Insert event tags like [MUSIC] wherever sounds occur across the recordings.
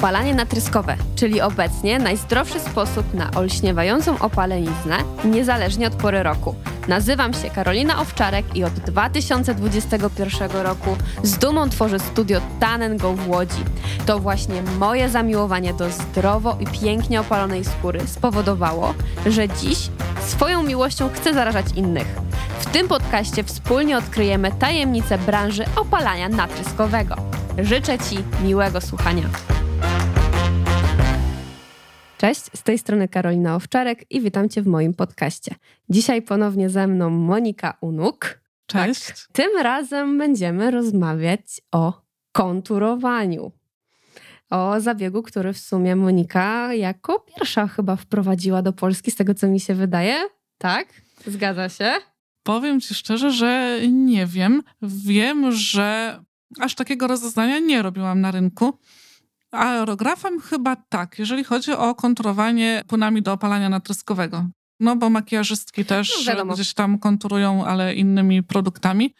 Opalanie natryskowe, czyli obecnie najzdrowszy sposób na olśniewającą opaleniznę, niezależnie od pory roku. Nazywam się Karolina Owczarek i od 2021 roku z dumą tworzę studio Tan Go w Łodzi. To właśnie moje zamiłowanie do zdrowo i pięknie opalonej skóry spowodowało, że dziś swoją miłością chcę zarażać innych. W tym podcaście wspólnie odkryjemy tajemnice branży opalania natryskowego. Życzę Ci miłego słuchania. Cześć, z tej strony Karolina Owczarek i witam Cię w moim podcaście. Dzisiaj ponownie ze mną Monika Unuk. Cześć. Tak, tym razem będziemy rozmawiać o konturowaniu. O zabiegu, który w sumie Monika jako pierwsza chyba wprowadziła do Polski, z tego co mi się wydaje. Tak? Zgadza się? Powiem Ci szczerze, że nie wiem. Wiem, że aż takiego rozeznania nie robiłam na rynku. Aerografem chyba tak, jeżeli chodzi o konturowanie płynami do opalania natryskowego. No bo makijażystki też no gdzieś tam konturują, ale innymi produktami.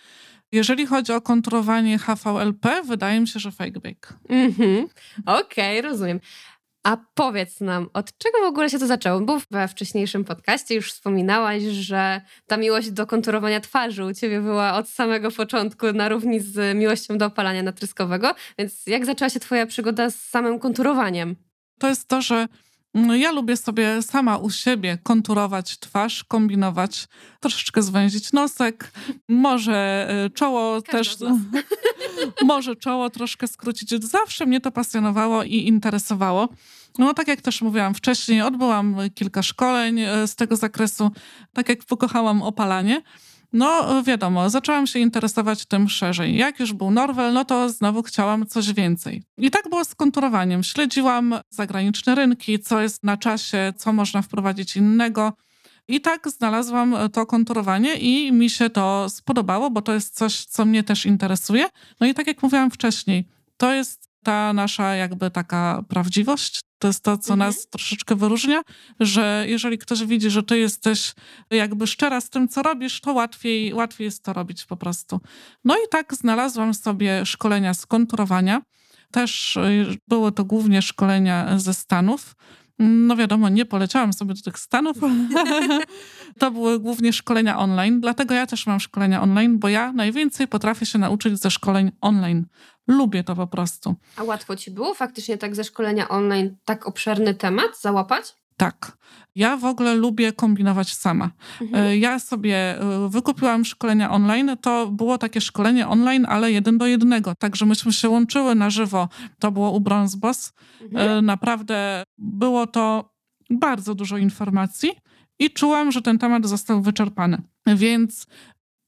Jeżeli chodzi o konturowanie HVLP, wydaje mi się, że fake bake. Mhm. Okej, okay, rozumiem. A powiedz nam, od czego w ogóle się to zaczęło? Bo we wcześniejszym podcaście już wspominałaś, że ta miłość do konturowania twarzy u ciebie była od samego początku na równi z miłością do opalania natryskowego. Więc jak zaczęła się twoja przygoda z samym konturowaniem? To jest to, że no ja lubię sobie sama u siebie konturować twarz, kombinować, troszeczkę zwęzić nosek, może e, czoło Każda też, [LAUGHS] może czoło troszkę skrócić. Zawsze mnie to pasjonowało i interesowało. No tak jak też mówiłam wcześniej, odbyłam kilka szkoleń e, z tego zakresu, tak jak pokochałam opalanie. No wiadomo, zaczęłam się interesować tym szerzej. Jak już był Norwel, no to znowu chciałam coś więcej. I tak było z konturowaniem. Śledziłam zagraniczne rynki, co jest na czasie, co można wprowadzić innego. I tak znalazłam to konturowanie i mi się to spodobało, bo to jest coś, co mnie też interesuje. No i tak jak mówiłam wcześniej, to jest ta nasza jakby taka prawdziwość, to jest to, co mhm. nas troszeczkę wyróżnia, że jeżeli ktoś widzi, że ty jesteś jakby szczera z tym, co robisz, to łatwiej, łatwiej jest to robić po prostu. No i tak znalazłam sobie szkolenia z konturowania. Też y, były to głównie szkolenia ze Stanów. No wiadomo, nie poleciałam sobie do tych Stanów. [LAUGHS] to były głównie szkolenia online, dlatego ja też mam szkolenia online, bo ja najwięcej potrafię się nauczyć ze szkoleń online. Lubię to po prostu. A łatwo ci było faktycznie tak ze szkolenia online tak obszerny temat załapać? Tak. Ja w ogóle lubię kombinować sama. Mhm. E, ja sobie e, wykupiłam szkolenia online. To było takie szkolenie online, ale jeden do jednego. Także myśmy się łączyły na żywo. To było u Bronze Boss. Mhm. E, naprawdę było to bardzo dużo informacji i czułam, że ten temat został wyczerpany. Więc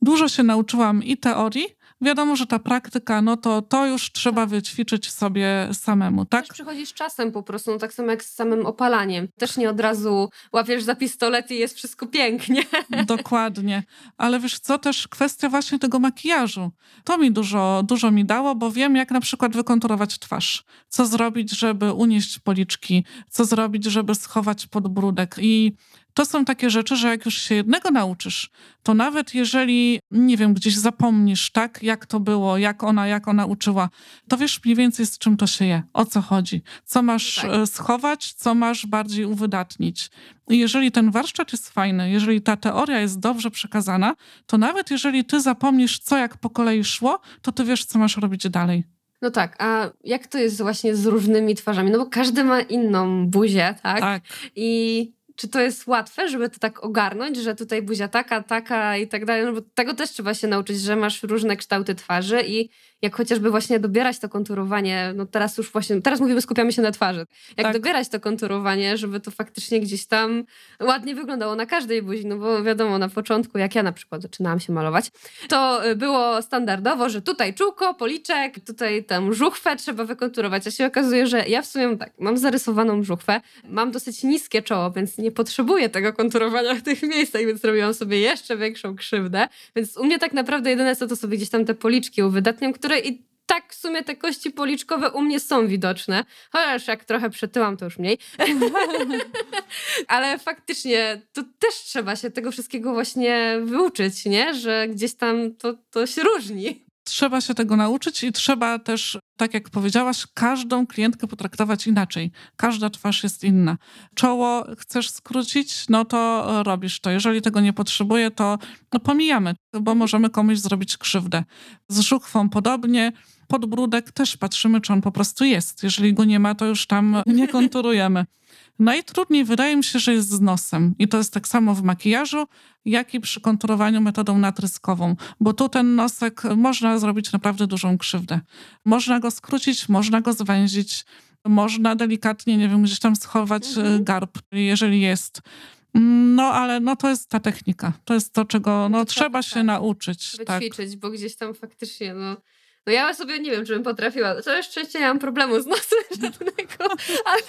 dużo się nauczyłam i teorii, wiadomo, że ta praktyka, no to to już trzeba wyćwiczyć sobie samemu, tak? Też przychodzi z czasem po prostu, no tak samo jak z samym opalaniem. Też nie od razu łapiesz za pistolet i jest wszystko pięknie. [LAUGHS] Dokładnie. Ale wiesz co, też kwestia właśnie tego makijażu. To mi dużo, dużo mi dało, bo wiem jak na przykład wykonturować twarz. Co zrobić, żeby unieść policzki, co zrobić, żeby schować podbródek i to są takie rzeczy, że jak już się jednego nauczysz, to nawet jeżeli, nie wiem, gdzieś zapomnisz, tak, jak to było, jak ona, jak ona uczyła, to wiesz mniej więcej z czym to się je, o co chodzi, co masz tak. E, schować, co masz bardziej uwydatnić. I jeżeli ten warsztat jest fajny, jeżeli ta teoria jest dobrze przekazana, to nawet jeżeli ty zapomnisz, co jak po kolei szło, to ty wiesz, co masz robić dalej. No tak, a jak to jest właśnie z różnymi twarzami? No bo każdy ma inną buzię, tak? Tak. I czy to jest łatwe, żeby to tak ogarnąć, że tutaj buzia taka, taka i tak dalej, no bo tego też trzeba się nauczyć, że masz różne kształty twarzy i jak chociażby właśnie dobierać to konturowanie, no teraz już właśnie, teraz mówimy, skupiamy się na twarzy. Jak tak. dobierać to konturowanie, żeby to faktycznie gdzieś tam ładnie wyglądało na każdej buzi, no bo wiadomo, na początku, jak ja na przykład zaczynałam się malować, to y, było standardowo, że tutaj czółko, policzek, tutaj tam żuchwę trzeba wykonturować, a się okazuje, że ja w sumie tak, mam zarysowaną żuchwę, mam dosyć niskie czoło, więc nie potrzebuję tego konturowania w tych miejscach, więc robiłam sobie jeszcze większą krzywdę, więc u mnie tak naprawdę jedyne co to sobie gdzieś tam te policzki uwydatniam, które i tak w sumie te kości policzkowe u mnie są widoczne. Chociaż jak trochę przytyłam, to już mniej. [LAUGHS] Ale faktycznie to też trzeba się tego wszystkiego właśnie wyuczyć, nie? Że gdzieś tam to, to się różni. Trzeba się tego nauczyć i trzeba też, tak jak powiedziałaś, każdą klientkę potraktować inaczej. Każda twarz jest inna. Czoło chcesz skrócić, no to robisz to. Jeżeli tego nie potrzebuje, to no pomijamy, bo możemy komuś zrobić krzywdę. Z żuchwą podobnie. Podbródek też patrzymy, czy on po prostu jest. Jeżeli go nie ma, to już tam nie konturujemy. [LAUGHS] Najtrudniej wydaje mi się, że jest z nosem. I to jest tak samo w makijażu, jak i przy konturowaniu metodą natryskową, bo tu ten nosek można zrobić naprawdę dużą krzywdę. Można go skrócić, można go zwęzić, można delikatnie, nie wiem, gdzieś tam schować mhm. garb, jeżeli jest. No, ale no, to jest ta technika. To jest to, czego no, trzeba się tak. nauczyć. Wyćwiczyć, tak. bo gdzieś tam faktycznie no, no ja sobie nie wiem, czy bym potrafiła. Całe szczęście nie mam problemu z nosem [LAUGHS] żadnego, ale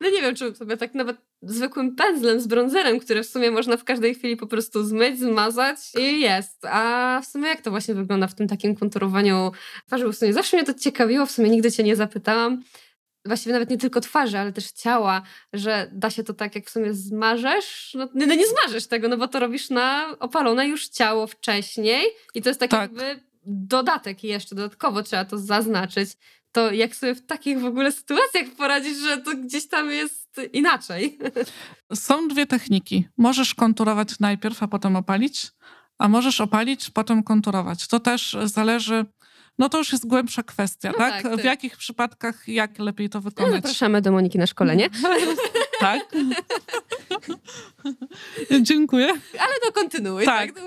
no nie wiem, czy sobie tak nawet zwykłym pędzlem z bronzerem, który w sumie można w każdej chwili po prostu zmyć, zmazać i jest. A w sumie jak to właśnie wygląda w tym takim konturowaniu twarzy? W sumie zawsze mnie to ciekawiło, w sumie nigdy cię nie zapytałam. Właściwie nawet nie tylko twarzy, ale też ciała, że da się to tak, jak w sumie zmarzesz, no, no nie zmarzesz tego, no bo to robisz na opalone już ciało wcześniej i to jest tak, tak. jakby dodatek jeszcze, dodatkowo trzeba to zaznaczyć, to jak sobie w takich w ogóle sytuacjach poradzić, że to gdzieś tam jest inaczej? [LAUGHS] Są dwie techniki. Możesz konturować najpierw, a potem opalić, a możesz opalić, potem konturować. To też zależy no to już jest głębsza kwestia, no tak? tak? W jakich przypadkach, jak lepiej to no, wykonać? No, zapraszamy do Moniki na szkolenie. [LAUGHS] tak. [LAUGHS] Dziękuję. Ale to kontynuuj. Tak. tak.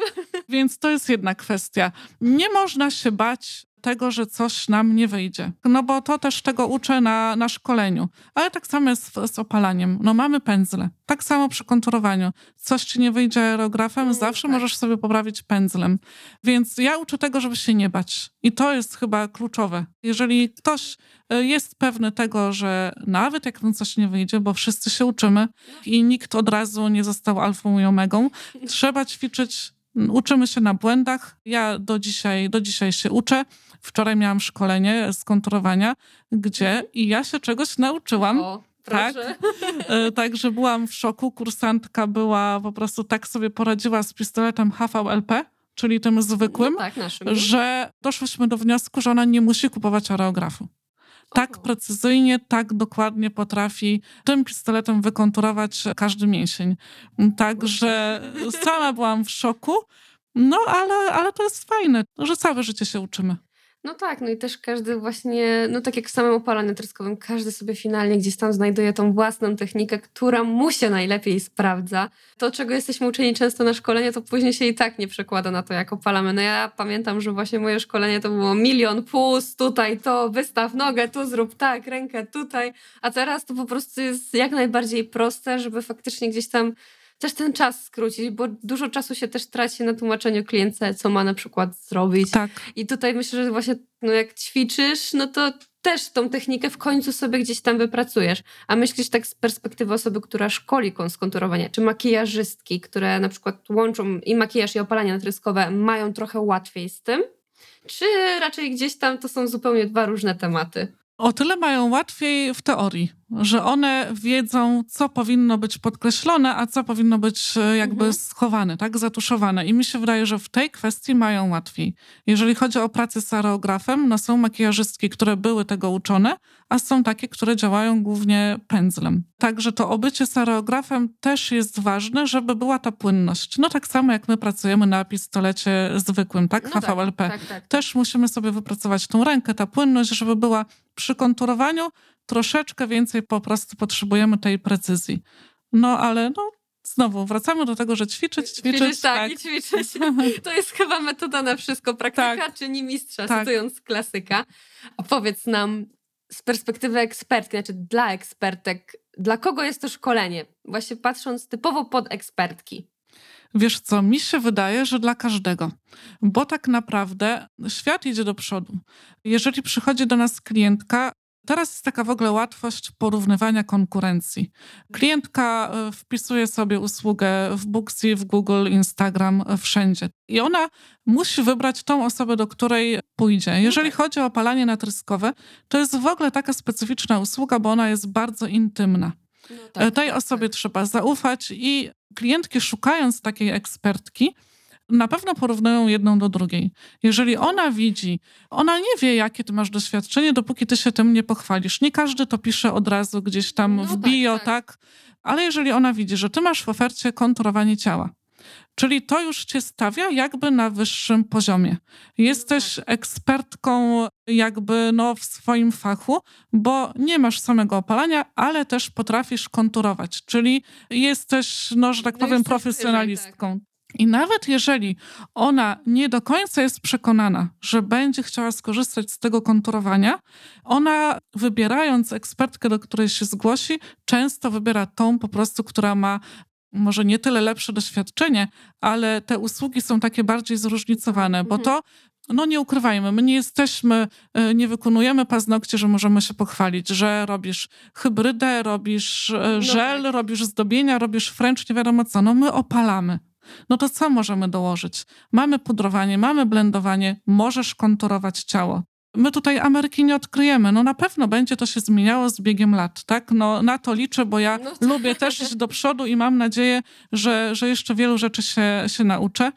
Więc to jest jedna kwestia. Nie można się bać tego, że coś nam nie wyjdzie. No bo to też tego uczę na, na szkoleniu. Ale tak samo jest z, z opalaniem. No mamy pędzle. Tak samo przy konturowaniu. Coś ci nie wyjdzie aerografem, mm, zawsze tak. możesz sobie poprawić pędzlem. Więc ja uczę tego, żeby się nie bać. I to jest chyba kluczowe. Jeżeli ktoś e, jest pewny tego, że nawet jak mu coś nie wyjdzie, bo wszyscy się uczymy i nikt od razu nie został alfą i omegą, trzeba ćwiczyć Uczymy się na błędach. Ja do dzisiaj, do dzisiaj się uczę. Wczoraj miałam szkolenie z konturowania, gdzie i ja się czegoś nauczyłam. O. Tak, e, także byłam w szoku. Kursantka była po prostu tak sobie poradziła z pistoletem HVLP, czyli tym zwykłym, no tak, że doszłyśmy do wniosku, że ona nie musi kupować aerografu tak precyzyjnie, tak dokładnie potrafi tym pistoletem wykonturować każdy mięsień. Także sama byłam w szoku, no ale, ale to jest fajne, że całe życie się uczymy. No tak, no i też każdy właśnie, no tak jak w samym opalaniu tryskowym, każdy sobie finalnie gdzieś tam znajduje tą własną technikę, która mu się najlepiej sprawdza. To, czego jesteśmy uczeni często na szkolenie, to później się i tak nie przekłada na to, jak opalamy. No ja pamiętam, że właśnie moje szkolenie to było milion pust, tutaj to, wystaw nogę, tu zrób tak, rękę tutaj, a teraz to po prostu jest jak najbardziej proste, żeby faktycznie gdzieś tam też ten czas skrócić, bo dużo czasu się też traci na tłumaczeniu klientce, co ma na przykład zrobić. Tak. I tutaj myślę, że właśnie no jak ćwiczysz, no to też tą technikę w końcu sobie gdzieś tam wypracujesz. A myślisz tak z perspektywy osoby, która szkoli skonturowanie, czy makijażystki, które na przykład łączą i makijaż i opalanie natryskowe, mają trochę łatwiej z tym? Czy raczej gdzieś tam to są zupełnie dwa różne tematy? O tyle mają łatwiej w teorii, że one wiedzą, co powinno być podkreślone, a co powinno być e, jakby mhm. schowane, tak, zatuszowane. I mi się wydaje, że w tej kwestii mają łatwiej. Jeżeli chodzi o pracę z aerografem, no są makijażystki, które były tego uczone, a są takie, które działają głównie pędzlem. Także to obycie z aerografem też jest ważne, żeby była ta płynność. No tak samo jak my pracujemy na pistolecie zwykłym, tak, no HVLP. Tak, tak, tak. Też musimy sobie wypracować tą rękę, ta płynność, żeby była przy konturowaniu troszeczkę więcej po prostu potrzebujemy tej precyzji. No ale no, znowu wracamy do tego, że ćwiczyć, ćwiczyć. ćwiczyć tak, tak, i ćwiczyć. To jest chyba metoda na wszystko. Praktyka tak. czyni mistrza, tak. cytując klasyka. A powiedz nam z perspektywy ekspertki, znaczy dla ekspertek, dla kogo jest to szkolenie? Właśnie patrząc typowo pod ekspertki. Wiesz co, mi się wydaje, że dla każdego, bo tak naprawdę świat idzie do przodu. Jeżeli przychodzi do nas klientka, Teraz jest taka w ogóle łatwość porównywania konkurencji. Klientka e, wpisuje sobie usługę w Booksy, w Google, Instagram, wszędzie. I ona musi wybrać tą osobę, do której pójdzie. Jeżeli okay. chodzi o opalanie natryskowe, to jest w ogóle taka specyficzna usługa, bo ona jest bardzo intymna. No tak, Tej tak, osobie tak. trzeba zaufać i klientki szukając takiej ekspertki, na pewno porównują jedną do drugiej. Jeżeli ona widzi, ona nie wie, jakie ty masz doświadczenie, dopóki ty się tym nie pochwalisz. Nie każdy to pisze od razu gdzieś tam No w tak, bio, tak. tak? Ale jeżeli ona widzi, że ty masz w ofercie konturowanie ciała, czyli to już cię stawia jakby na wyższym poziomie. Jesteś ekspertką jakby no, w swoim fachu, bo nie masz samego opalania, ale też potrafisz konturować, czyli jesteś, no, że tak No powiem, profesjonalistką. I nawet jeżeli ona nie do końca jest przekonana, że będzie chciała skorzystać z tego konturowania, ona wybierając ekspertkę, do której się zgłosi, często wybiera tą po prostu, która ma może nie tyle lepsze doświadczenie, ale te usługi są takie bardziej zróżnicowane, bo Mhm. to no nie ukrywajmy, my nie jesteśmy, y, nie wykonujemy paznokci, że możemy się pochwalić, że robisz hybrydę, robisz y, żel, tak. robisz zdobienia, robisz French, nie wiadomo co. No my opalamy. No to co możemy dołożyć? Mamy pudrowanie, mamy blendowanie, możesz konturować ciało. My tutaj Ameryki nie odkryjemy. No na pewno będzie to się zmieniało z biegiem lat, tak? No na to liczę, bo ja No tak. lubię też iść do przodu i mam nadzieję, że, że jeszcze wielu rzeczy się, się nauczę.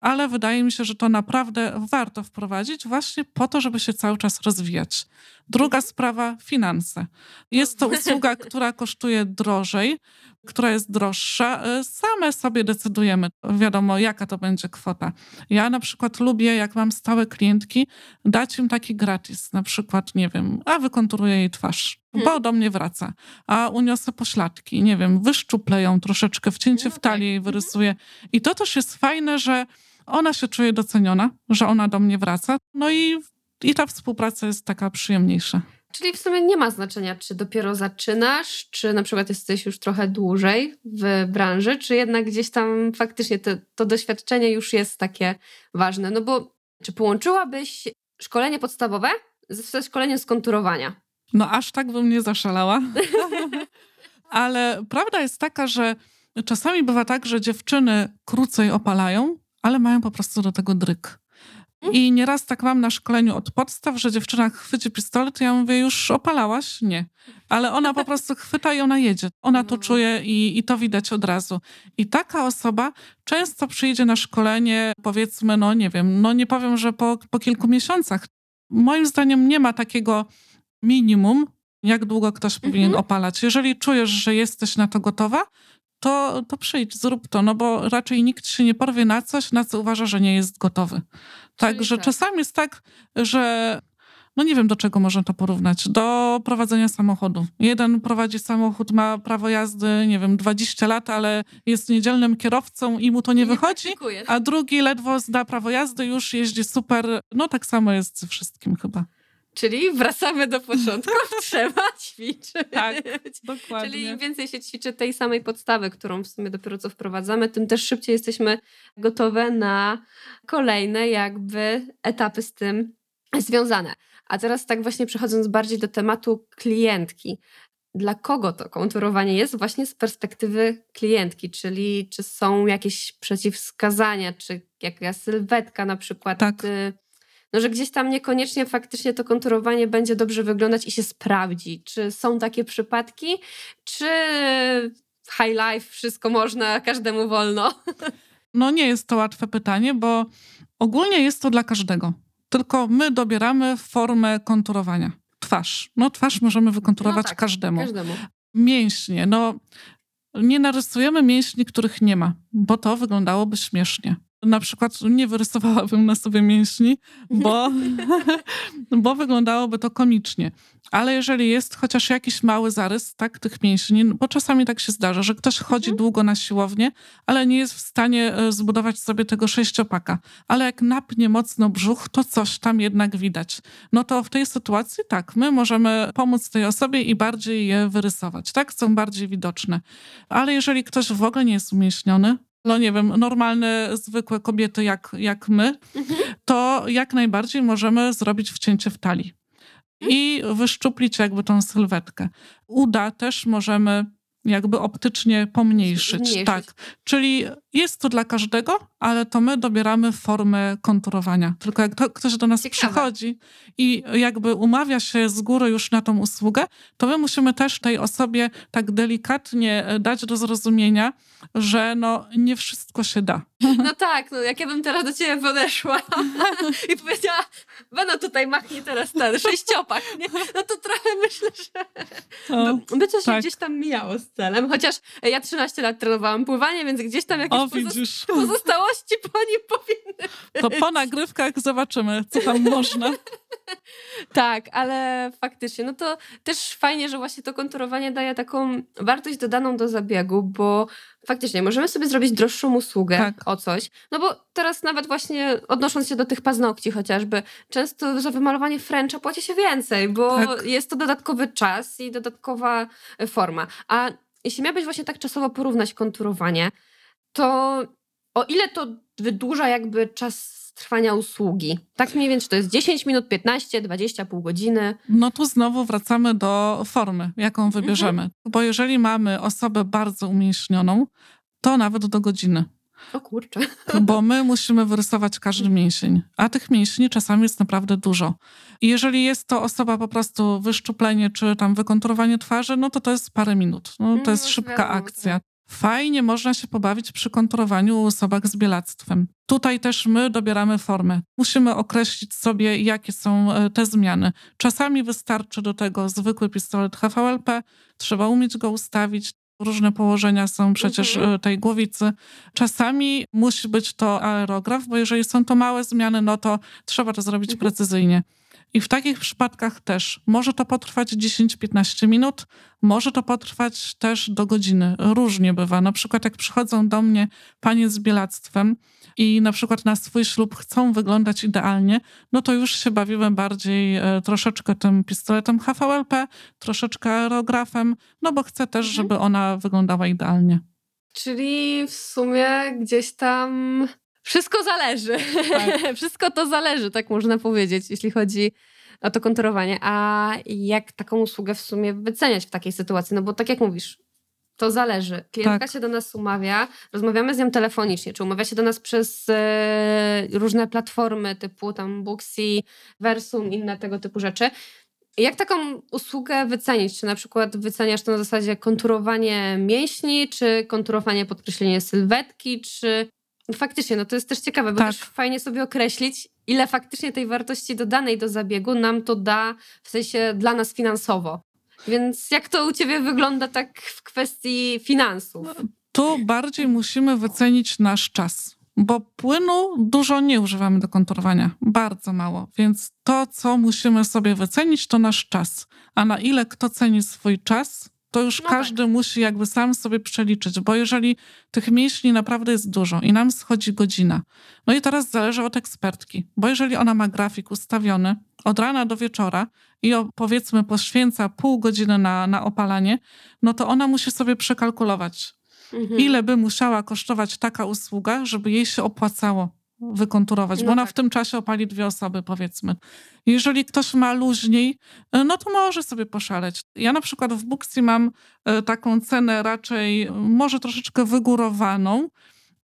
Ale wydaje mi się, że to naprawdę warto wprowadzić właśnie po to, żeby się cały czas rozwijać. Druga sprawa, finanse. Jest to usługa, która kosztuje drożej, która jest droższa. Y, Same sobie decydujemy, wiadomo, jaka to będzie kwota. Ja na przykład lubię, jak mam stałe klientki, dać im taki gratis. Na przykład, nie wiem, a wykonturuję jej twarz, bo Mhm. do mnie wraca. A uniosę pośladki, nie wiem, wyszczuplę ją troszeczkę, wcięcie No w tak. talii jej Mhm. wyrysuję. I to też jest fajne, że ona się czuje doceniona, że ona do mnie wraca. No i, i ta współpraca jest taka przyjemniejsza. Czyli w sumie nie ma znaczenia, czy dopiero zaczynasz, czy na przykład jesteś już trochę dłużej w branży, czy jednak gdzieś tam faktycznie to, to doświadczenie już jest takie ważne. No bo czy połączyłabyś szkolenie podstawowe ze ze szkoleniem skonturowania? No aż tak bym nie zaszalała. [LAUGHS] ale prawda jest taka, że czasami bywa tak, że dziewczyny krócej opalają, ale mają po prostu do tego dryk. I nieraz tak mam na szkoleniu od podstaw, że dziewczyna chwyci pistolet, ja mówię, już opalałaś? Nie. Ale ona po prostu chwyta i ona jedzie. Ona to No. czuje i, i to widać od razu. I taka osoba często przyjdzie na szkolenie, powiedzmy, no nie wiem, no nie powiem, że po, po kilku miesiącach. Moim zdaniem nie ma takiego minimum, jak długo ktoś powinien Mhm. opalać. Jeżeli czujesz, że jesteś na to gotowa, to, to przyjdź, zrób to, no bo raczej nikt się nie porwie na coś, na co uważa, że nie jest gotowy. Także tak. czasami jest tak, że no nie wiem, do czego można to porównać. Do prowadzenia samochodu. Jeden prowadzi samochód, ma prawo jazdy, nie wiem, 20 lat, ale jest niedzielnym kierowcą i mu to nie, wychodzi, a drugi ledwo zda prawo jazdy, już jeździ super. No tak samo jest ze wszystkim chyba. Czyli wracamy do początku, [LAUGHS] trzeba ćwiczyć. Tak, Dokładnie. Czyli im więcej się ćwiczy tej samej podstawy, którą w sumie dopiero co wprowadzamy, tym też szybciej jesteśmy gotowe na kolejne jakby etapy z tym związane. A teraz tak właśnie przechodząc bardziej do tematu klientki. Dla kogo to konturowanie jest właśnie z perspektywy klientki, czyli czy są jakieś przeciwwskazania, czy jaka sylwetka na przykład, Tak. No że gdzieś tam niekoniecznie faktycznie to konturowanie będzie dobrze wyglądać i się sprawdzi. Czy są takie przypadki, czy high life, wszystko można, każdemu wolno? No nie jest to łatwe pytanie, bo ogólnie jest to dla każdego. Tylko my dobieramy formę konturowania. Twarz. No twarz możemy wykonturować No tak, każdemu. Każdemu. Mięśnie. No nie narysujemy mięśni, których nie ma, bo to wyglądałoby śmiesznie. Na przykład nie wyrysowałabym na sobie mięśni, bo, [LAUGHS] [LAUGHS] bo wyglądałoby to komicznie. Ale jeżeli jest chociaż jakiś mały zarys tak, tych mięśni, bo czasami tak się zdarza, że ktoś chodzi Mhm. długo na siłownię, ale nie jest w stanie e, zbudować sobie tego sześciopaka. Ale jak napnie mocno brzuch, to coś tam jednak widać. No to w tej sytuacji tak, my możemy pomóc tej osobie i bardziej je wyrysować, tak? Są bardziej widoczne. Ale jeżeli ktoś w ogóle nie jest umieśniony, no nie wiem, normalne, zwykłe kobiety jak, jak my, to jak najbardziej możemy zrobić wcięcie w talii i wyszczuplić jakby tą sylwetkę. Uda też możemy jakby optycznie pomniejszyć. Zmniejszyć. Tak. Czyli jest to dla każdego, ale to my dobieramy formę konturowania. Tylko jak to, ktoś do nas Ciekawe. przychodzi i jakby umawia się z góry już na tą usługę, to my musimy też tej osobie tak delikatnie e, dać do zrozumienia, że no nie wszystko się da. [LAUGHS] No tak, no jak ja bym teraz do ciebie podeszła [LAUGHS] i powiedziała, Beno tutaj machnie teraz ten sześciopak, nie? no to trochę myślę, że O, by coś się tak. gdzieś tam mijało z celem. Chociaż ja 13 lat trenowałam pływanie, więc gdzieś tam jakieś o widzisz. pozostałości po nim [LAUGHS] powinny To po nagrywkach zobaczymy, co tam można. [LAUGHS] Tak, ale faktycznie, no to też fajnie, że właśnie to konturowanie daje taką wartość dodaną do zabiegu, bo faktycznie możemy sobie zrobić droższą usługę Tak. o coś. No bo teraz nawet właśnie odnosząc się do tych paznokci chociażby, często za wymalowanie Frencha płaci się więcej, bo Tak. jest to dodatkowy czas i dodatkowa e, forma. A jeśli miałabyś właśnie tak czasowo porównać konturowanie, to o ile to wydłuża jakby czas trwania usługi? Tak mniej więcej, czy to jest 10 minut, 15, 20, pół godziny? No tu znowu wracamy do formy, jaką wybierzemy. Bo jeżeli mamy osobę bardzo umięśnioną, to nawet do godziny. O kurczę. [LAUGHS] Bo my musimy wyrysować każdy mięsień, a tych mięśni czasami jest naprawdę dużo. I jeżeli jest to osoba po prostu wyszczuplenie czy tam wykonturowanie twarzy, no to to jest parę minut. No, to jest No, szybka wiadomo, akcja. tak. Fajnie można się pobawić przy konturowaniu u osobach z bielactwem. Tutaj też my dobieramy formę. Musimy określić sobie, jakie są e, te zmiany. Czasami wystarczy do tego zwykły pistolet HVLP, trzeba umieć go ustawić. Różne położenia są przecież Mhm. e, tej głowicy. Czasami musi być to aerograf, bo jeżeli są to małe zmiany, no to trzeba to zrobić Mhm. precyzyjnie. I w takich przypadkach też może to potrwać 10-15 minut, może to potrwać też do godziny. Różnie bywa. Na przykład jak przychodzą do mnie panie z bielactwem i na przykład na swój ślub chcą wyglądać idealnie, no to już się bawimy bardziej e, troszeczkę tym pistoletem HVLP, troszeczkę aerografem, no bo chcę też, Mhm. żeby ona wyglądała idealnie. Czyli w sumie gdzieś tam wszystko zależy. Tak. [LAUGHS] wszystko to zależy, tak można powiedzieć, jeśli chodzi o to konturowanie. A jak taką usługę w sumie wyceniać w takiej sytuacji? No bo tak jak mówisz, to zależy. Klientka Tak. się do nas umawia, rozmawiamy z nią telefonicznie, czy umawia się do nas przez e, różne platformy typu tam Booksy, Versum, inne tego typu rzeczy. Jak taką usługę wycenić? Czy na przykład wyceniasz to na zasadzie konturowanie mięśni, czy konturowanie, podkreślenie sylwetki, czy faktycznie, no to jest też ciekawe, bo Tak. też fajnie sobie określić, ile faktycznie tej wartości dodanej do zabiegu nam to da, w sensie dla nas finansowo. Więc jak to u ciebie wygląda tak w kwestii finansów? Tu bardziej musimy wycenić nasz czas, bo płynu dużo nie używamy do konturowania, bardzo mało. Więc to, co musimy sobie wycenić, to nasz czas. A na ile kto ceni swój czas, to już No każdy musi jakby sam sobie przeliczyć, bo jeżeli tych mięśni naprawdę jest dużo i nam schodzi godzina, no i teraz zależy od ekspertki, bo jeżeli ona ma grafik ustawiony od rana do wieczora i powiedzmy poświęca pół godziny na, na opalanie, no to ona musi sobie przekalkulować, Mhm. ile by musiała kosztować taka usługa, żeby jej się opłacało wykonturować, bo No ona tak. w tym czasie opali dwie osoby, powiedzmy. Jeżeli ktoś ma luźniej, e, no to może sobie poszaleć. Ja na przykład w Booksy mam e, taką cenę raczej e, może troszeczkę wygórowaną,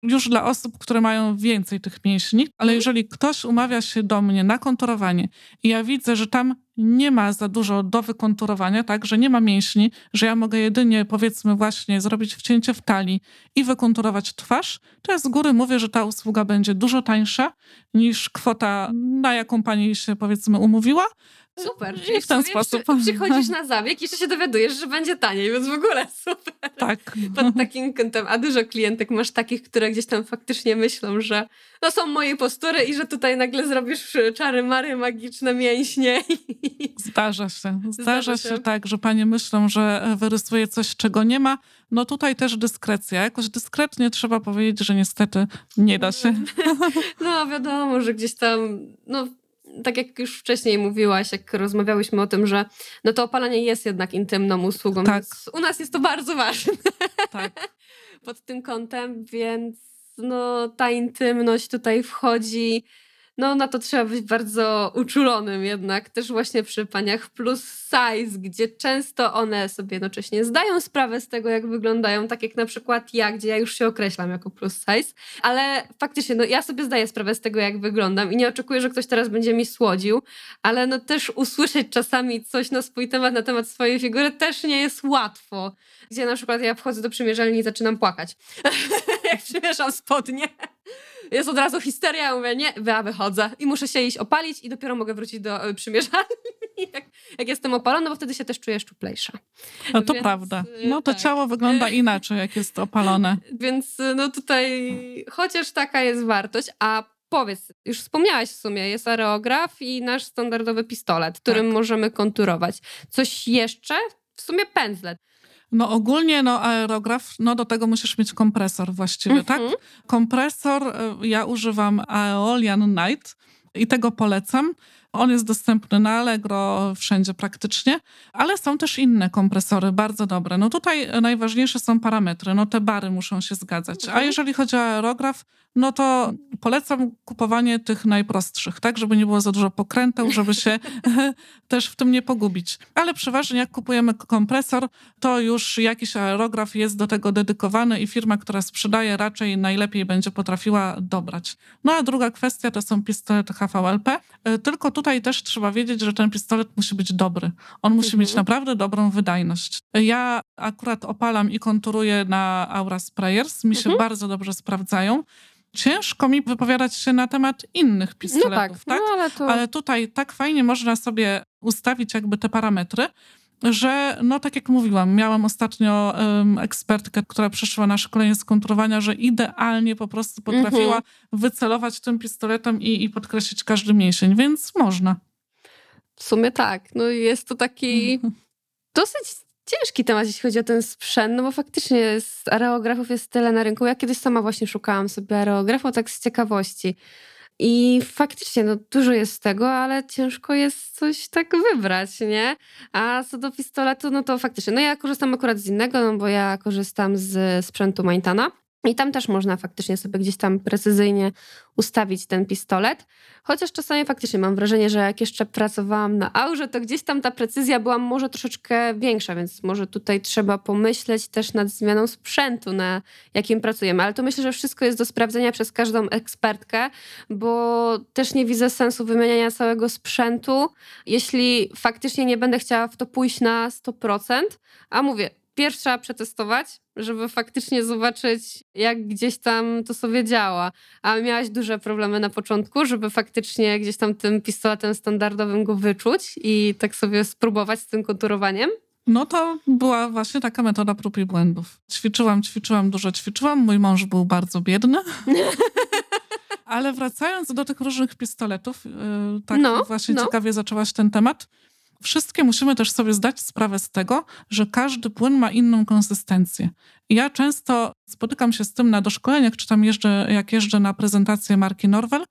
już dla osób, które mają więcej tych mięśni, ale Mhm. jeżeli ktoś umawia się do mnie na konturowanie i ja widzę, że tam nie ma za dużo do wykonturowania, tak, że nie ma mięśni, że ja mogę jedynie powiedzmy właśnie zrobić wcięcie w talii i wykonturować twarz, to ja z góry mówię, że ta usługa będzie dużo tańsza niż kwota, na jaką pani się powiedzmy umówiła. Super. [LAUGHS] I w ten sposób. Przy, przychodzisz [LAUGHS] na zabieg i jeszcze się dowiadujesz, że będzie taniej, więc w ogóle super. Tak. Pod takim kątem. A dużo klientek masz takich, które gdzieś tam faktycznie myślą, że no są moje postury i że tutaj nagle zrobisz czary mary, magiczne mięśnie. [LAUGHS] Zdarza się. Zdarza, Zdarza się. się. tak, że panie myślą, że wyrysuje coś, czego nie ma. No tutaj też dyskrecja. Jakoś dyskretnie trzeba powiedzieć, że niestety nie da się. No wiadomo, że gdzieś tam, no tak jak już wcześniej mówiłaś, jak rozmawiałyśmy o tym, że no to opalanie jest jednak intymną usługą, Tak. więc u nas jest to bardzo ważne Tak. [LAUGHS] pod tym kątem, więc no ta intymność tutaj wchodzi no na to trzeba być bardzo uczulonym jednak, też właśnie przy paniach plus size, gdzie często one sobie jednocześnie zdają sprawę z tego, jak wyglądają, tak jak na przykład ja, gdzie ja już się określam jako plus size, ale faktycznie, no ja sobie zdaję sprawę z tego, jak wyglądam i nie oczekuję, że ktoś teraz będzie mi słodził, ale no też usłyszeć czasami coś na swój temat, na temat swojej figury też nie jest łatwo, gdzie na przykład ja wchodzę do przymierzalni i zaczynam płakać, [LAUGHS] jak przymierzam spodnie jest od razu histeria, ja mówię, nie, ja wychodzę i muszę się iść opalić i dopiero mogę wrócić do y, przymierzalni, [LAUGHS] jak, jak jestem opalona, bo wtedy się też czuję szczuplejsza. No to Więc, prawda. Y, no to tak. ciało wygląda inaczej, jak jest opalone. [LAUGHS] Więc y, no tutaj chociaż taka jest wartość, a powiedz, już wspomniałaś w sumie, jest areograf i nasz standardowy pistolet, którym tak. możemy konturować. Coś jeszcze? W sumie pędzlet. No ogólnie no aerograf, no do tego musisz mieć kompresor właściwie, mm -hmm. tak? Mhm. Kompresor, y, ja używam Aeolian Night i tego polecam. On jest dostępny na Allegro, wszędzie praktycznie, ale są też inne kompresory, bardzo dobre. No tutaj najważniejsze są parametry, no te bary muszą się zgadzać. A mhm. jeżeli chodzi o aerograf, no to polecam kupowanie tych najprostszych, tak, żeby nie było za dużo pokręteł, żeby się [LAUGHS] też w tym nie pogubić. Ale przeważnie jak kupujemy kompresor, to już jakiś aerograf jest do tego dedykowany i firma, która sprzedaje raczej najlepiej będzie potrafiła dobrać. No a druga kwestia to są pistolety HVLP, y, tylko tutaj też trzeba wiedzieć, że ten pistolet musi być dobry. On musi mhm. mieć naprawdę dobrą wydajność. Ja akurat opalam i konturuję na Aura Sprayers, mi się mhm. bardzo dobrze sprawdzają ciężko mi wypowiadać się na temat innych pistoletów, no tak? tak? No, ale, to... ale tutaj tak fajnie można sobie ustawić jakby te parametry, że no tak jak mówiłam, miałam ostatnio um, ekspertkę, która przeszła na szkolenie z konturowania, że idealnie po prostu potrafiła mhm. wycelować tym pistoletem i, i podkreślić każdy mięsień, więc można. W sumie tak. No jest to taki mhm. [LAUGHS] dosyć ciężki temat, jeśli chodzi o ten sprzęt, no bo faktycznie z areografów jest tyle na rynku. Ja kiedyś sama właśnie szukałam sobie areografu, tak z ciekawości. I faktycznie no, dużo jest tego, ale ciężko jest coś tak wybrać, nie? A co do pistoletu, no to faktycznie, no ja korzystam akurat z innego, no bo ja korzystam z sprzętu Maintana. I tam też można faktycznie sobie gdzieś tam precyzyjnie ustawić ten pistolet. Chociaż czasami faktycznie mam wrażenie, że jak jeszcze pracowałam na aurze, to gdzieś tam ta precyzja była może troszeczkę większa, więc może tutaj trzeba pomyśleć też nad zmianą sprzętu, na jakim pracujemy. Ale to myślę, że wszystko jest do sprawdzenia przez każdą ekspertkę, bo też nie widzę sensu wymieniania całego sprzętu, jeśli faktycznie nie będę chciała w to pójść na 100%. A mówię, pierw trzeba przetestować, żeby faktycznie zobaczyć, jak gdzieś tam to sobie działa. A miałaś duże problemy na początku, żeby faktycznie gdzieś tam tym pistoletem standardowym go wyczuć i tak sobie spróbować z tym konturowaniem? No to była właśnie taka metoda prób i błędów. Ćwiczyłam, ćwiczyłam, dużo ćwiczyłam. Mój mąż był bardzo biedny. [LAUGHS] Ale wracając do tych różnych pistoletów, y, tak no, właśnie no. ciekawie zaczęłaś ten temat wszystkie musimy też sobie zdać sprawę z tego, że każdy płyn ma inną konsystencję. Ja często spotykam się z tym na doszkoleniach, czy tam jeżdżę, jak jeżdżę na prezentację marki Norwell,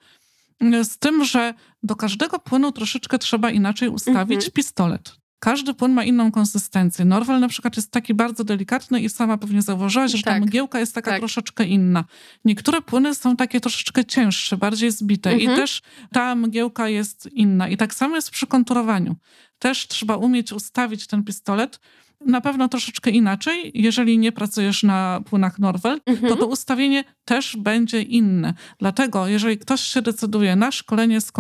z tym, że do każdego płynu troszeczkę trzeba inaczej ustawić mhm. pistolet. Każdy płyn ma inną konsystencję. Norwal na przykład jest taki bardzo delikatny i sama pewnie zauważyłaś, że tak. ta mgiełka jest taka tak. troszeczkę inna. Niektóre płyny są takie troszeczkę cięższe, bardziej zbite mhm. i też ta mgiełka jest inna. I tak samo jest przy konturowaniu. Też trzeba umieć ustawić ten pistolet na pewno troszeczkę inaczej. Jeżeli nie pracujesz na płynach Norwell, mhm. to to ustawienie też będzie inne. Dlatego, jeżeli ktoś się decyduje na szkolenie z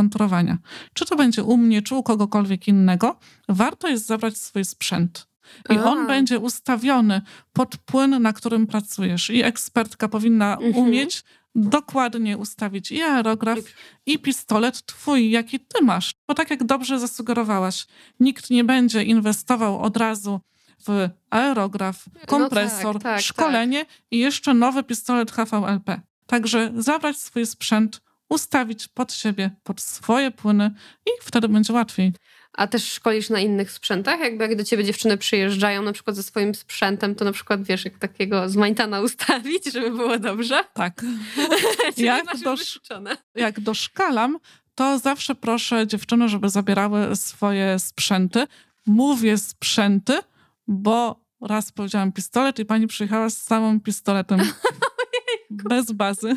czy to będzie u mnie, czy u kogokolwiek innego, warto jest zabrać swój sprzęt. I A. on będzie ustawiony pod płyn, na którym pracujesz. I ekspertka powinna mhm. umieć dokładnie ustawić i aerograf, i pistolet twój, jaki ty masz. Bo tak jak dobrze zasugerowałaś, nikt nie będzie inwestował od razu w aerograf, kompresor, no tak, tak, szkolenie tak. i jeszcze nowy pistolet HVLP. Także zabrać swój sprzęt, ustawić pod siebie, pod swoje płyny i wtedy będzie łatwiej. A też szkolisz na innych sprzętach? Jakby jak do ciebie dziewczyny przyjeżdżają na przykład ze swoim sprzętem, to na przykład wiesz, jak takiego z Maintana ustawić, żeby było dobrze? Tak. [LAUGHS] jak, dosz, jak doszkalam, to zawsze proszę dziewczyny, żeby zabierały swoje sprzęty. Mówię sprzęty, bo raz powiedziałam pistolet i pani przyjechała z samym pistoletem. [LAUGHS] Bez bazy.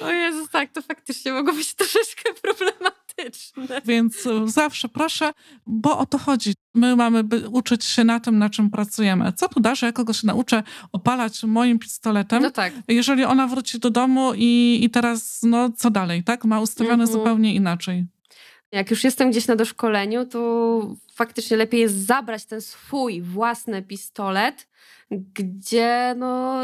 O Jezus, tak, to faktycznie mogło być troszeczkę problematyczne. Więc e, zawsze proszę, bo o to chodzi. My mamy uczyć się na tym, na czym pracujemy. Co tu da, że ja kogoś nauczę opalać moim pistoletem, No tak. jeżeli ona wróci do domu i, i teraz, no co dalej, tak? Ma ustawione Mhm. zupełnie inaczej. Jak już jestem gdzieś na doszkoleniu, to faktycznie lepiej jest zabrać ten swój własny pistolet, gdzie no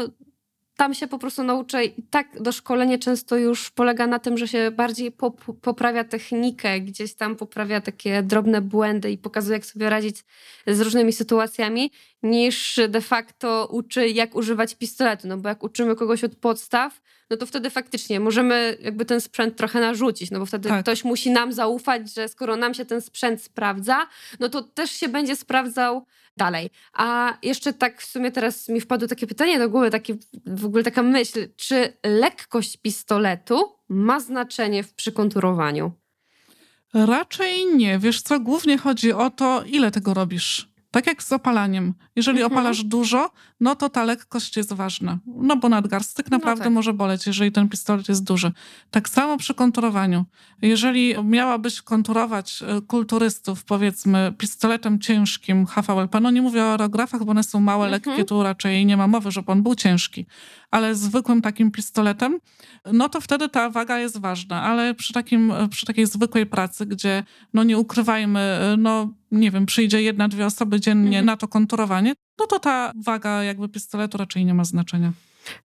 tam się po prostu nauczę. I tak doszkolenie często już polega na tym, że się bardziej pop- poprawia technikę, gdzieś tam poprawia takie drobne błędy i pokazuje, jak sobie radzić z różnymi sytuacjami, niż de facto uczy, jak używać pistoletu. No bo jak uczymy kogoś od podstaw, no to wtedy faktycznie możemy jakby ten sprzęt trochę narzucić, no bo wtedy Tak. ktoś musi nam zaufać, że skoro nam się ten sprzęt sprawdza, no to też się będzie sprawdzał dalej. A jeszcze tak w sumie teraz mi wpadło takie pytanie do głowy, takie, w ogóle taka myśl, czy lekkość pistoletu ma znaczenie w przykonturowaniu? Raczej nie. Wiesz co, głównie chodzi o to, ile tego robisz. Tak jak z opalaniem. Jeżeli Mhm. opalasz dużo, no to ta lekkość jest ważna. No bo nadgarstek No naprawdę tak. może boleć, jeżeli ten pistolet jest duży. Tak samo przy konturowaniu. Jeżeli miałabyś konturować e, kulturystów, powiedzmy, pistoletem ciężkim HVLP, no nie mówię o aerografach, bo one są małe, Mhm. lekkie, tu raczej nie ma mowy, żeby on był ciężki. Ale zwykłym takim pistoletem, no to wtedy ta waga jest ważna. Ale przy, takim, przy takiej zwykłej pracy, gdzie, no nie ukrywajmy, no nie wiem, przyjdzie jedna, dwie osoby dziennie Mhm. na to konturowanie, no to ta waga jakby pistoletu raczej nie ma znaczenia.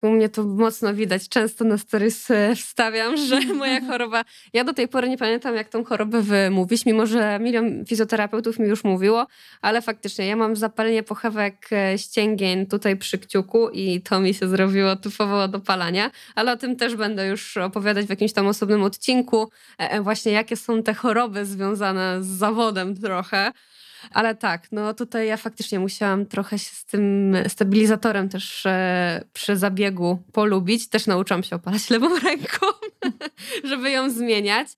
U mnie to mocno widać. Często na stories e, wstawiam, że [LAUGHS] moja choroba. Ja do tej pory nie pamiętam, jak tą chorobę wymówić, mimo że milion fizjoterapeutów mi już mówiło, ale faktycznie ja mam zapalenie pochewek e, ścięgien tutaj przy kciuku i to mi się zrobiło typowo od opalania, ale o tym też będę już opowiadać w jakimś tam osobnym odcinku, e, właśnie jakie są te choroby związane z zawodem trochę. Ale tak, no tutaj ja faktycznie musiałam trochę się z tym stabilizatorem też e, przy zabiegu polubić. Też nauczyłam się opalać [LAUGHS] lewą ręką, [LAUGHS] żeby ją zmieniać.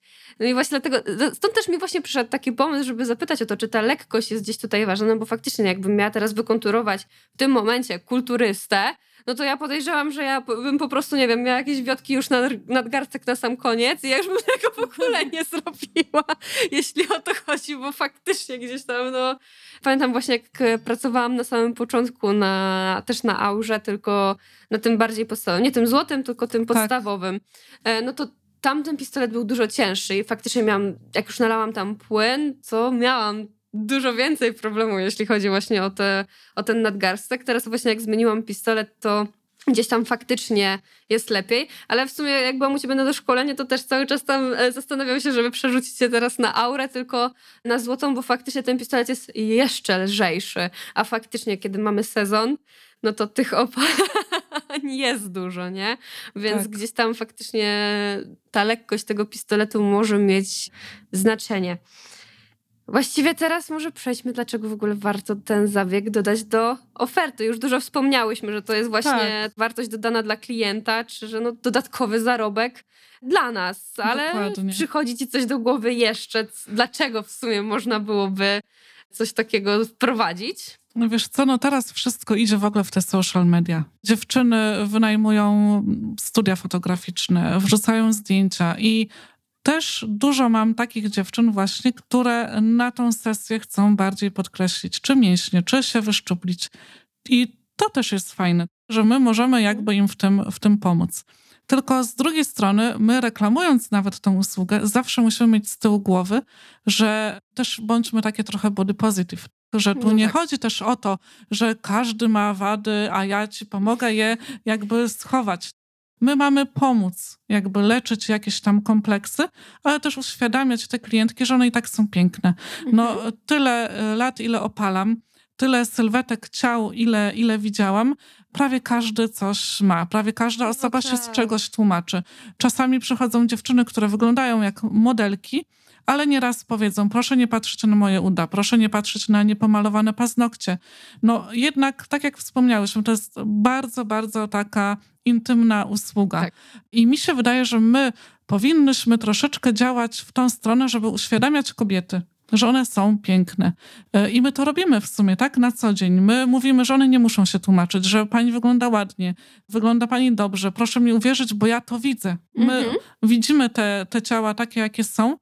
No i właśnie dlatego, stąd też mi właśnie przyszedł taki pomysł, żeby zapytać o to, czy ta lekkość jest gdzieś tutaj ważna, no bo faktycznie jakbym miała teraz wykonturować w tym momencie kulturystę, no to ja podejrzewam, że ja bym po prostu, nie wiem, miała jakieś wiotki już nad, nadgarstek na sam koniec i ja już bym [LAUGHS] tego w ogóle nie zrobiła, jeśli o to chodzi, bo faktycznie gdzieś tam, no... Pamiętam właśnie, jak e, pracowałam na samym początku na, też na aurze, tylko na tym bardziej podstawowym, nie tym złotym, tylko tym Tak. podstawowym. E, no to tamten pistolet był dużo cięższy i faktycznie miałam, jak już nalałam tam płyn, co miałam dużo więcej problemu, jeśli chodzi właśnie o, te, o ten nadgarstek. Teraz właśnie jak zmieniłam pistolet, to gdzieś tam faktycznie jest lepiej, ale w sumie jak byłam u ciebie na doszkolenie, to też cały czas tam e, zastanawiam się, żeby przerzucić się teraz na aurę, tylko na złotą, bo faktycznie ten pistolet jest jeszcze lżejszy, a faktycznie kiedy mamy sezon, no to tych opalań [LAUGHS] jest dużo, nie? Więc Tak. gdzieś tam faktycznie ta lekkość tego pistoletu może mieć znaczenie. Właściwie teraz może przejdźmy, dlaczego w ogóle warto ten zabieg dodać do oferty. Już dużo wspomniałyśmy, że to jest właśnie Tak. wartość dodana dla klienta, czy że no dodatkowy zarobek dla nas. Ale Dokładnie. przychodzi ci coś do głowy jeszcze, dlaczego w sumie można byłoby coś takiego wprowadzić? No wiesz co, no teraz wszystko idzie w ogóle w te social media. Dziewczyny wynajmują studia fotograficzne, wrzucają zdjęcia i też dużo mam takich dziewczyn właśnie, które na tą sesję chcą bardziej podkreślić, czy mięśnie, czy się wyszczuplić. I to też jest fajne, że my możemy jakby im w tym, w tym pomóc. Tylko z drugiej strony, my reklamując nawet tą usługę, zawsze musimy mieć z tyłu głowy, że też bądźmy takie trochę body positive. Że tu No nie tak. chodzi też o to, że każdy ma wady, a ja ci pomogę je jakby schować. My mamy pomóc, jakby leczyć jakieś tam kompleksy, ale też uświadamiać te klientki, że one i tak są piękne. No tyle e, lat, ile opalam, tyle sylwetek ciał, ile, ile widziałam, prawie każdy coś ma. Prawie każda osoba się z tak. czegoś tłumaczy. Czasami przychodzą dziewczyny, które wyglądają jak modelki, ale nieraz powiedzą, proszę nie patrzeć na moje uda, proszę nie patrzeć na niepomalowane paznokcie. No jednak, tak jak wspomniałyśmy, to jest bardzo, bardzo taka intymna usługa. Tak. I mi się wydaje, że my powinnyśmy troszeczkę działać w tą stronę, żeby uświadamiać kobiety. że one są piękne. E, I my to robimy w sumie, tak, na co dzień. My mówimy, że one nie muszą się tłumaczyć, że pani wygląda ładnie, wygląda pani dobrze, proszę mi uwierzyć, bo ja to widzę. My Mhm. widzimy te, te ciała takie, jakie są.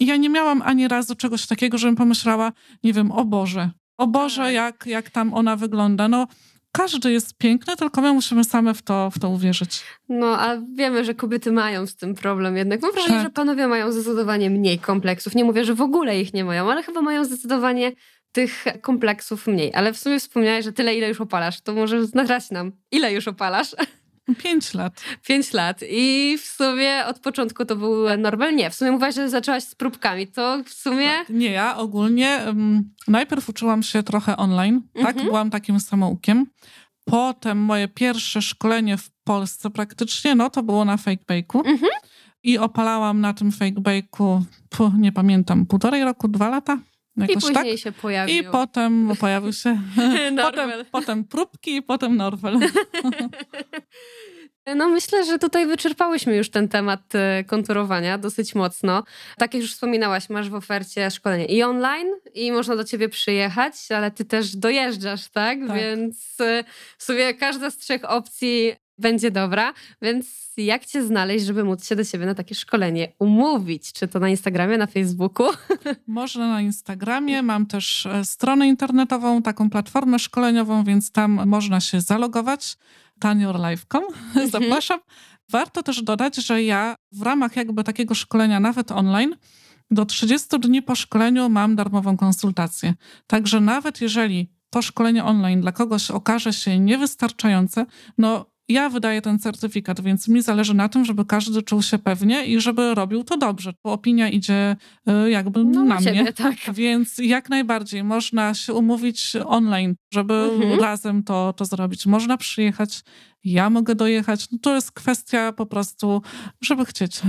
I ja nie miałam ani razu czegoś takiego, żebym pomyślała, nie wiem, o Boże, o Boże, Tak. jak, jak tam ona wygląda. No, każdy jest piękny, tylko my musimy same w to, w to uwierzyć. No, a wiemy, że kobiety mają z tym problem jednak. Mam wrażenie, Tak. że panowie mają zdecydowanie mniej kompleksów. Nie mówię, że w ogóle ich nie mają, ale chyba mają zdecydowanie tych kompleksów mniej. Ale w sumie wspomniałeś, że tyle, ile już opalasz. To może nagrać nam. Ile już opalasz? [LAUGHS] Pięć lat. Pięć lat. I w sumie od początku to był Norbel? Nie. W sumie mówiłaś, że zaczęłaś z próbkami. To w sumie... Nie, ja ogólnie um, najpierw uczyłam się trochę online, tak? Mhm. Byłam takim samoukiem. Potem moje pierwsze szkolenie w Polsce praktycznie, no to było na fake bake'u. Mhm. I opalałam na tym fake bake'u, pu, nie pamiętam, półtorej roku, dwa lata? I Jakoś tak? później się pojawił I potem pojawił się [LAUGHS] [LAUGHS] potem, potem próbki i potem Norwel. [LAUGHS] No myślę, że tutaj wyczerpałyśmy już ten temat e, konturowania dosyć mocno. Tak jak już wspominałaś, masz w ofercie szkolenie i online i można do ciebie przyjechać, ale ty też dojeżdżasz, tak? Tak. Więc e, w sumie każda z trzech opcji będzie dobra. Więc jak cię znaleźć, żeby móc się do ciebie na takie szkolenie umówić? Czy to na Instagramie, na Facebooku? [LAUGHS] Można na Instagramie, mam też e, stronę internetową, taką platformę szkoleniową, więc tam można się zalogować. tanyourlife.com. [LAUGHS] Zapraszam. Warto też dodać, że ja w ramach jakby takiego szkolenia, nawet online, do 30 dni po szkoleniu mam darmową konsultację. Także nawet jeżeli to szkolenie online dla kogoś okaże się niewystarczające, no ja wydaję ten certyfikat, więc mi zależy na tym, żeby każdy czuł się pewnie i żeby robił to dobrze, bo opinia idzie y, jakby No, na na ciebie, mnie. tak. Więc jak najbardziej można się umówić online, żeby Mhm. razem to, to zrobić. Można przyjechać, ja mogę dojechać. No to jest kwestia po prostu, żeby chcieć.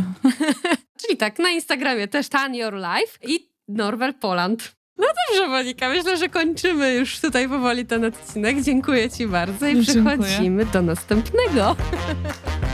[LAUGHS] Czyli tak, na Instagramie też Tan Your Life i Norwel Poland. No dobrze, Monika, myślę, że kończymy już tutaj powoli ten odcinek. Dziękuję ci bardzo i Dziękuję. przechodzimy do następnego. [LAUGHS]